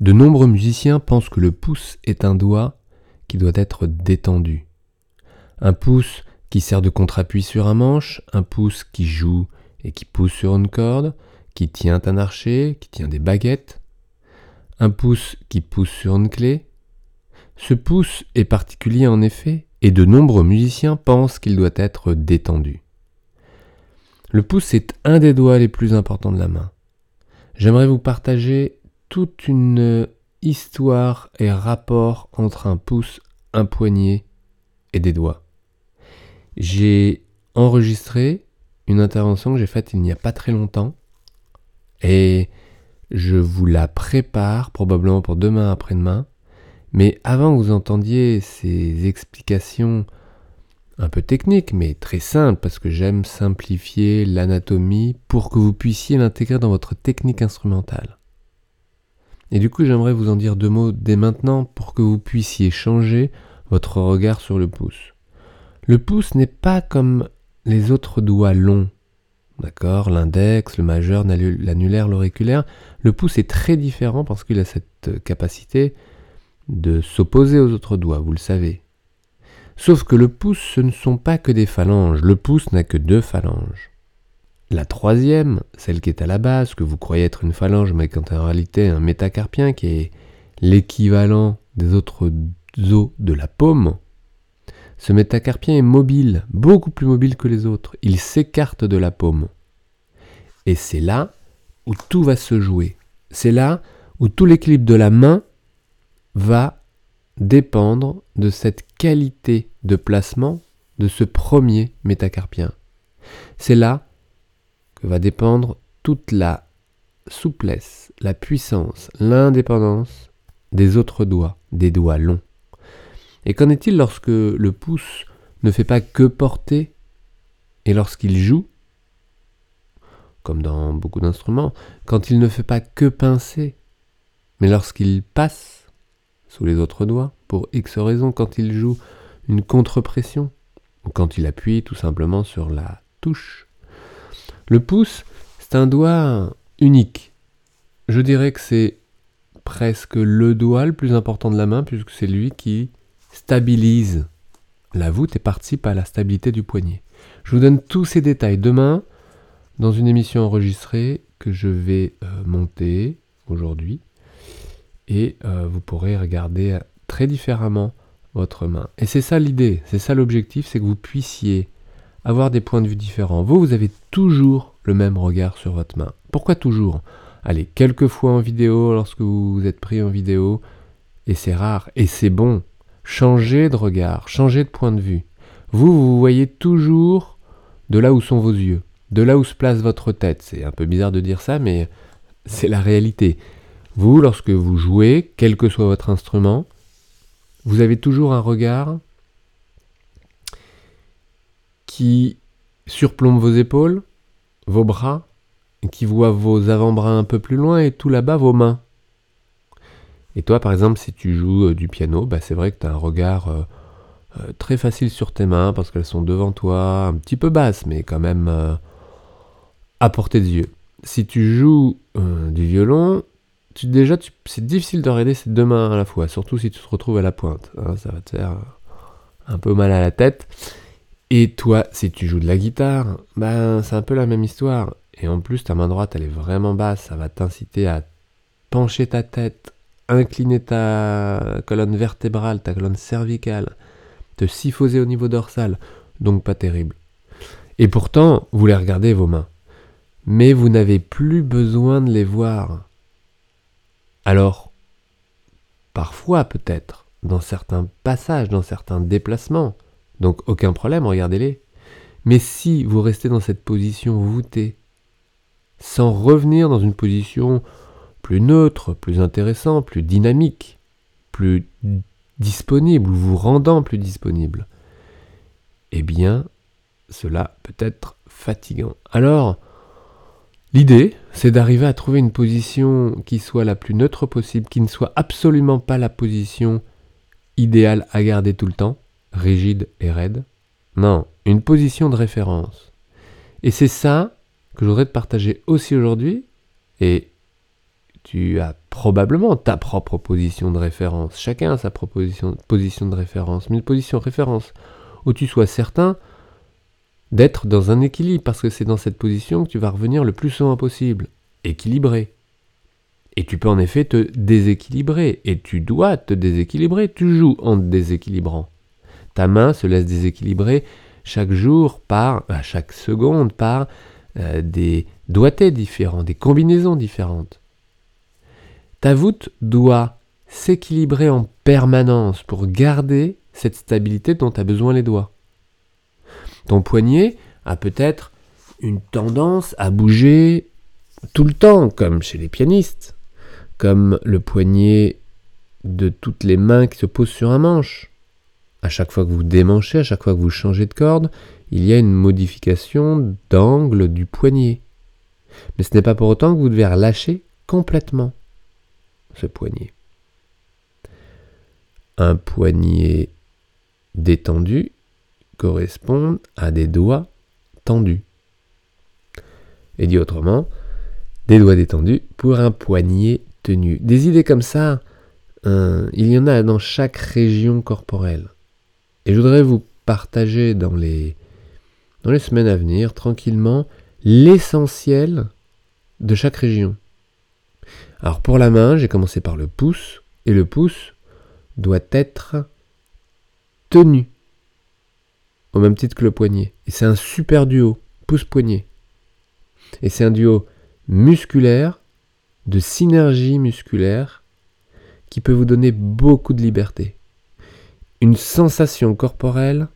De nombreux musiciens pensent que le pouce est un doigt qui doit être détendu. Un pouce qui sert de contre-appui sur un manche, un pouce qui joue et qui pousse sur une corde, qui tient un archer, qui tient des baguettes, un pouce qui pousse sur une clé. Ce pouce est particulier en effet, et de nombreux musiciens pensent qu'il doit être détendu. Le pouce est un des doigts les plus importants de la main. J'aimerais vous partager toute une histoire et rapport entre un pouce, un poignet et des doigts. J'ai enregistré une intervention que j'ai faite il n'y a pas très longtemps et je vous la prépare probablement pour demain après-demain. Mais avant que vous entendiez ces explications un peu techniques, mais très simples, parce que j'aime simplifier l'anatomie pour que vous puissiez l'intégrer dans votre technique instrumentale. Et du coup, j'aimerais vous en dire deux mots dès maintenant pour que vous puissiez changer votre regard sur le pouce. Le pouce n'est pas comme les autres doigts longs. D'accord? L'index, le majeur, l'annulaire, l'auriculaire. Le pouce est très différent parce qu'il a cette capacité de s'opposer aux autres doigts, vous le savez. Sauf que le pouce, ce ne sont pas que des phalanges. Le pouce n'a que deux phalanges. La troisième, celle qui est à la base, que vous croyez être une phalange, mais qui en réalité un métacarpien, qui est l'équivalent des autres os de la paume, ce métacarpien est mobile, beaucoup plus mobile que les autres. Il s'écarte de la paume. Et c'est là où tout va se jouer. C'est là où tout l'équilibre de la main va dépendre de cette qualité de placement de ce premier métacarpien. C'est là va dépendre toute la souplesse, la puissance, l'indépendance des autres doigts, des doigts longs. Et qu'en est-il lorsque le pouce ne fait pas que porter et lorsqu'il joue, comme dans beaucoup d'instruments, quand il ne fait pas que pincer, mais lorsqu'il passe sous les autres doigts, pour X raisons, quand il joue une contre-pression, ou quand il appuie tout simplement sur la touche le pouce, c'est un doigt unique. Je dirais que c'est presque le doigt le plus important de la main puisque c'est lui qui stabilise la voûte et participe à la stabilité du poignet. Je vous donne tous ces détails demain dans une émission enregistrée que je vais euh, monter aujourd'hui et euh, vous pourrez regarder très différemment votre main. Et c'est ça l'idée, c'est ça l'objectif, c'est que vous puissiez avoir des points de vue différents. Vous, vous avez toujours le même regard sur votre main. Pourquoi toujours? Allez, quelques fois en vidéo, lorsque vous êtes pris en vidéo, et c'est rare, et c'est bon. Changez de regard, changez de point de vue. Vous, vous voyez toujours de là où sont vos yeux, de là où se place votre tête. C'est un peu bizarre de dire ça, mais c'est la réalité. Vous, lorsque vous jouez, quel que soit votre instrument, vous avez toujours un regard qui surplombe vos épaules, vos bras, qui voit vos avant-bras un peu plus loin et tout là-bas vos mains. Et toi, par exemple, si tu joues euh, du piano, bah, c'est vrai que tu as un regard euh, euh, très facile sur tes mains parce qu'elles sont devant toi, un petit peu basses, mais quand même à portée de yeux. Si tu joues du violon, déjà, c'est difficile de regarder ces deux mains à la fois, surtout si tu te retrouves à la pointe. Hein, ça va te faire un peu mal à la tête. Et toi, si tu joues de la guitare, ben c'est un peu la même histoire. Et en plus, ta main droite, elle est vraiment basse, ça va t'inciter à pencher ta tête, incliner ta colonne vertébrale, ta colonne cervicale, te syphoser au niveau dorsal, donc pas terrible. Et pourtant, vous les regardez vos mains. Mais vous n'avez plus besoin de les voir. Alors, parfois peut-être, dans certains passages, dans certains déplacements, donc aucun problème, regardez-les. Mais si vous restez dans cette position voûtée, sans revenir dans une position plus neutre, plus intéressante, plus dynamique, plus disponible, vous rendant plus disponible, eh bien, cela peut être fatigant. Alors, l'idée, c'est d'arriver à trouver une position qui soit la plus neutre possible, qui ne soit absolument pas la position idéale à garder tout le temps, rigide et raide. Non, une position de référence. Et c'est ça que je voudrais te partager aussi aujourd'hui. Et tu as probablement ta propre position de référence. Chacun a sa proposition, position de référence, mais une position de référence où tu sois certain d'être dans un équilibre, parce que c'est dans cette position que tu vas revenir le plus souvent possible, équilibré. Et tu peux en effet te déséquilibrer, et tu dois te déséquilibrer, tu joues en te déséquilibrant. Ta main se laisse déséquilibrer chaque jour par, à chaque seconde par euh, des doigtés différents, des combinaisons différentes. Ta voûte doit s'équilibrer en permanence pour garder cette stabilité dont as besoin les doigts. Ton poignet a peut-être une tendance à bouger tout le temps, comme chez les pianistes, comme le poignet de toutes les mains qui se posent sur un manche. À chaque fois que vous démanchez, à chaque fois que vous changez de corde, il y a une modification d'angle du poignet. Mais ce n'est pas pour autant que vous devez relâcher complètement ce poignet. Un poignet détendu correspond à des doigts tendus. Et dit autrement, des doigts détendus pour un poignet tenu. Des idées comme ça, hein, il y en a dans chaque région corporelle. Et je voudrais vous partager dans les, dans les semaines à venir, tranquillement, l'essentiel de chaque région. Alors pour la main, j'ai commencé par le pouce, et le pouce doit être tenu, au même titre que le poignet. Et c'est un super duo, pouce-poignet. Et c'est un duo musculaire, de synergie musculaire, qui peut vous donner beaucoup de liberté. Une sensation corporelle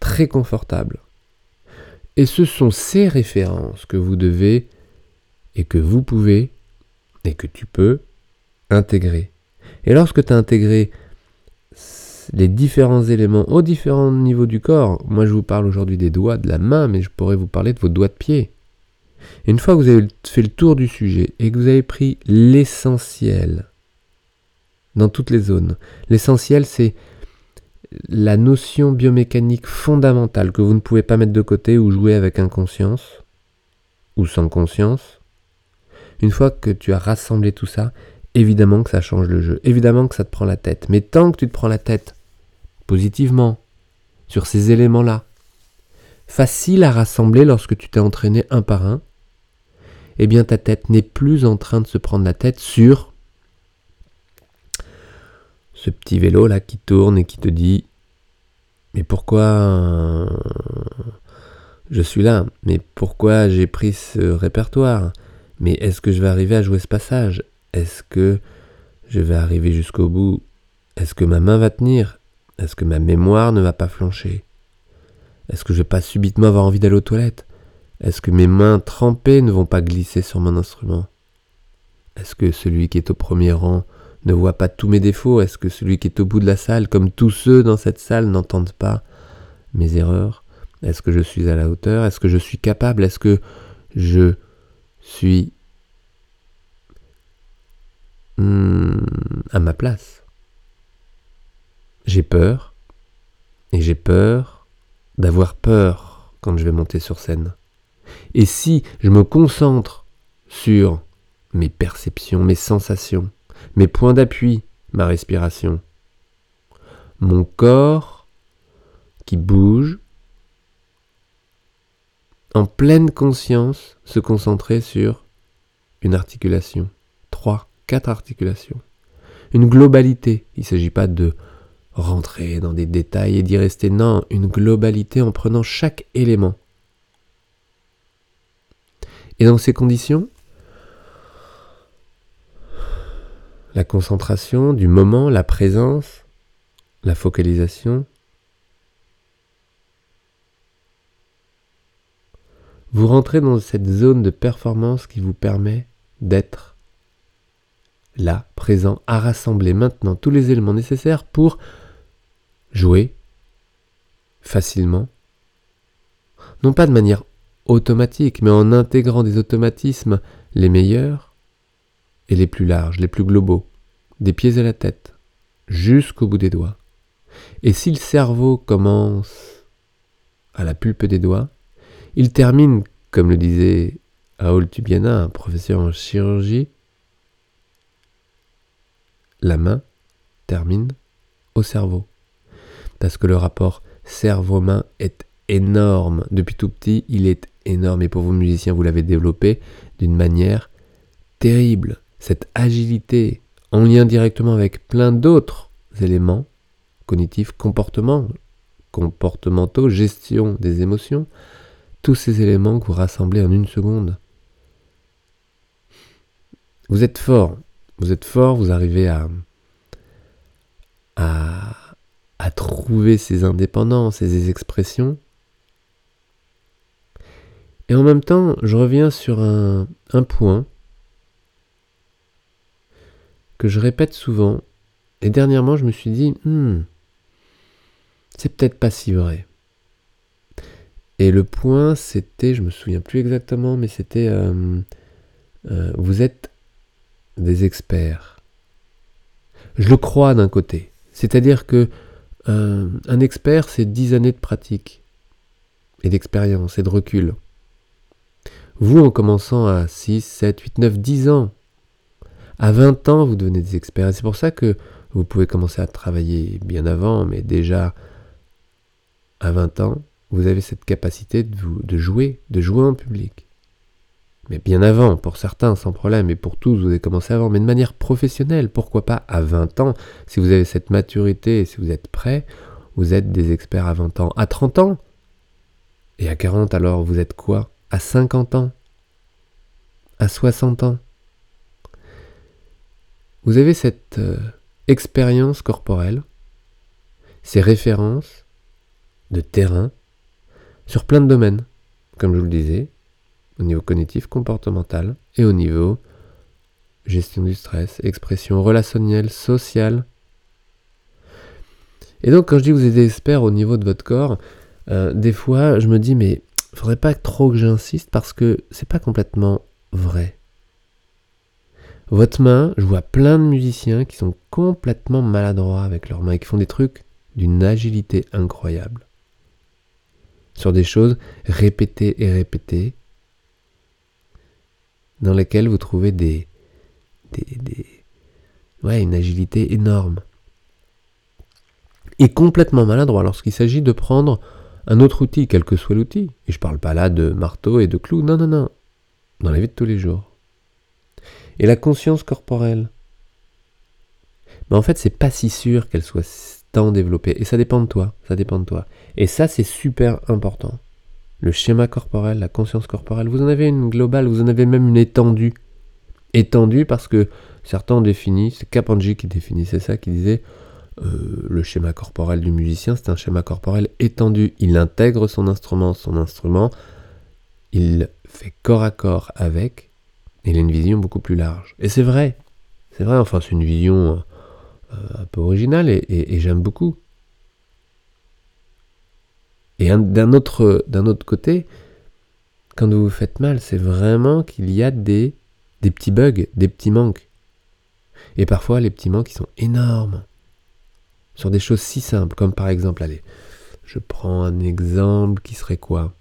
très confortable. Et ce sont ces références que vous devez et que vous pouvez et que tu peux intégrer. Et lorsque tu as intégré les différents éléments aux différents niveaux du corps, moi je vous parle aujourd'hui des doigts de la main, mais je pourrais vous parler de vos doigts de pied. Une fois que vous avez fait le tour du sujet et que vous avez pris l'essentiel dans toutes les zones, l'essentiel c'est la notion biomécanique fondamentale que vous ne pouvez pas mettre de côté ou jouer avec inconscience ou sans conscience, une fois que tu as rassemblé tout ça, évidemment que ça change le jeu, évidemment que ça te prend la tête. Mais tant que tu te prends la tête positivement sur ces éléments-là, facile à rassembler lorsque tu t'es entraîné un par un, eh bien ta tête n'est plus en train de se prendre la tête sur ce petit vélo là qui tourne et qui te dit mais pourquoi je suis là? Mais pourquoi j'ai pris ce répertoire? Mais est-ce que je vais arriver à jouer ce passage? Est-ce que je vais arriver jusqu'au bout? Est-ce que ma main va tenir? Est-ce que ma mémoire ne va pas flancher? Est-ce que je vais pas subitement avoir envie d'aller aux toilettes? Est-ce que mes mains trempées ne vont pas glisser sur mon instrument? Est-ce que celui qui est au premier rang ne voit pas tous mes défauts. Est-ce que celui qui est au bout de la salle, comme tous ceux dans cette salle, n'entendent pas mes erreurs? Est-ce que je suis à la hauteur? Est-ce que je suis capable? Est-ce que je suis hmm, à ma place? J'ai peur, et j'ai peur d'avoir peur quand je vais monter sur scène. Et si je me concentre sur mes perceptions, mes sensations, mes points d'appui, ma respiration, mon corps qui bouge, en pleine conscience, se concentrer sur une articulation, trois, quatre articulations, une globalité. Il ne s'agit pas de rentrer dans des détails et d'y rester, non, une globalité en prenant chaque élément. Et dans ces conditions, la concentration du moment, la présence, la focalisation. Vous rentrez dans cette zone de performance qui vous permet d'être là, présent, à rassembler maintenant tous les éléments nécessaires pour jouer facilement, non pas de manière automatique, mais en intégrant des automatismes les meilleurs, et les plus larges, les plus globaux, des pieds à la tête, jusqu'au bout des doigts. Et si le cerveau commence à la pulpe des doigts, il termine, comme le disait Raoul Tubiana, un professeur en chirurgie, la main termine au cerveau. Parce que le rapport cerveau-main est énorme. Depuis tout petit, il est énorme. Et pour vous musiciens, vous l'avez développé d'une manière terrible. Cette agilité, en lien directement avec plein d'autres éléments cognitifs, comportements, comportementaux, gestion des émotions, tous ces éléments que vous rassemblez en une seconde. Vous êtes fort, vous êtes fort, vous arrivez à, trouver ces indépendances et ces expressions. Et en même temps, je reviens sur un point je répète souvent. Et dernièrement, je me suis dit, hmm, c'est peut-être pas si vrai. Et le point, c'était, je me souviens plus exactement, mais c'était, euh, euh, vous êtes des experts. Je le crois d'un côté. C'est-à-dire que euh, un expert, c'est 10 années de pratique et d'expérience et de recul. Vous, en commençant à 6, 7, 8, 9, 10 ans, à 20 ans, vous devenez des experts. Et c'est pour ça que vous pouvez commencer à travailler bien avant, mais déjà à 20 ans, vous avez cette capacité de, de jouer, de jouer en public. Mais bien avant, pour certains, sans problème, et pour tous, vous avez commencé avant, mais de manière professionnelle. Pourquoi pas à 20 ans? Si vous avez cette maturité et si vous êtes prêt, vous êtes des experts à 20 ans. À 30 ans? Et à 40 alors, vous êtes quoi? À 50 ans? À 60 ans? Vous avez cette euh, expérience corporelle, ces références de terrain, sur plein de domaines, comme je vous le disais, au niveau cognitif, comportemental et au niveau gestion du stress, expression relationnelle, sociale. Et donc quand je dis que vous êtes expert au niveau de votre corps, euh, des fois je me dis mais faudrait pas trop que j'insiste parce que c'est pas complètement vrai. Votre main, je vois plein de musiciens qui sont complètement maladroits avec leurs mains et qui font des trucs d'une agilité incroyable sur des choses répétées et répétées, dans lesquelles vous trouvez des, des, des ouais, une agilité énorme. Et complètement maladroit lorsqu'il s'agit de prendre un autre outil, quel que soit l'outil. Et je ne parle pas là de marteau et de clous, non, non, non. Dans la vie de tous les jours. Et la conscience corporelle. Mais en fait, c'est pas si sûr qu'elle soit développé. Et ça dépend de toi, ça dépend de toi. Et ça, c'est super important. Le schéma corporel, la conscience corporelle, vous en avez une globale, vous en avez même une étendue. Étendue parce que certains ont défini, c'est Kapanji qui définissait ça, qui disait euh, le schéma corporel du musicien, c'est un schéma corporel étendu. Il intègre son instrument, son instrument, il fait corps à corps avec, il a une vision beaucoup plus large. Et c'est vrai, c'est vrai, enfin c'est une vision euh, un peu original et, j'aime beaucoup. Et d'un autre, autre côté, quand vous vous faites mal, c'est vraiment qu'il y a des, des petits bugs, des petits manques. Et parfois, les petits manques, ils sont énormes. Sur des choses si simples, comme par exemple, allez, je prends un exemple qui serait quoi?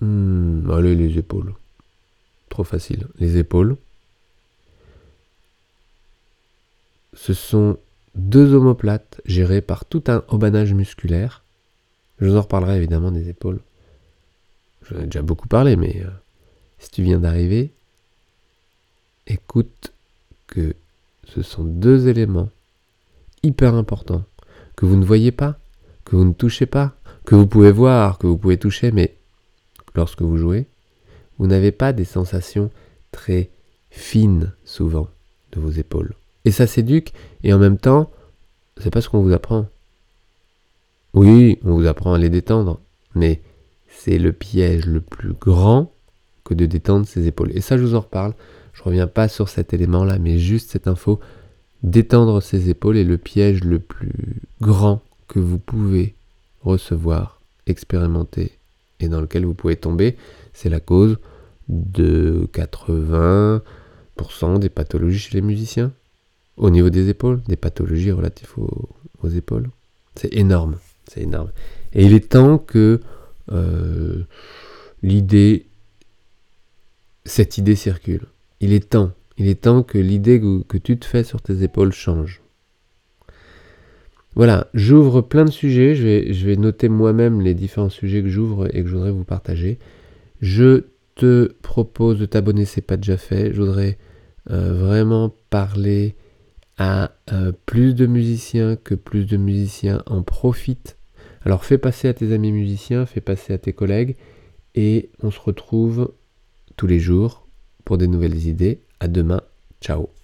Hmm, Allez, les épaules. Trop facile. Les épaules. ce sont deux omoplates gérées par tout un haubanage musculaire. Je vous en reparlerai évidemment des épaules. J'en ai déjà beaucoup parlé, mais euh, si tu viens d'arriver, écoute que ce sont deux éléments hyper importants que vous ne voyez pas, que vous ne touchez pas, que vous pouvez voir, que vous pouvez toucher, mais lorsque vous jouez, vous n'avez pas des sensations très fines souvent de vos épaules. Et ça s'éduque, et en même temps, c'est pas ce qu'on vous apprend. Oui, on vous apprend à les détendre, mais c'est le piège le plus grand que de détendre ses épaules. Et ça, je vous en reparle. Je reviens pas sur cet élément-là, mais juste cette info. Détendre ses épaules est le piège le plus grand que vous pouvez recevoir, expérimenter et dans lequel vous pouvez tomber. C'est la cause de 80% des pathologies chez les musiciens. Au niveau des épaules, des pathologies relatives aux, épaules. C'est énorme, c'est énorme. Et il est temps que euh, l'idée, cette idée circule. Il est temps, Il est temps que l'idée que tu te fais sur tes épaules change. Voilà, j'ouvre plein de sujets, je vais, je vais noter moi-même les différents sujets que j'ouvre et que je voudrais vous partager. Je te propose de t'abonner, c'est pas déjà fait. Je voudrais euh, vraiment parler à euh, plus de musiciens, que plus de musiciens en profitent. Alors fais passer à tes amis musiciens, fais passer à tes collègues et on se retrouve tous les jours pour des nouvelles idées. À demain, ciao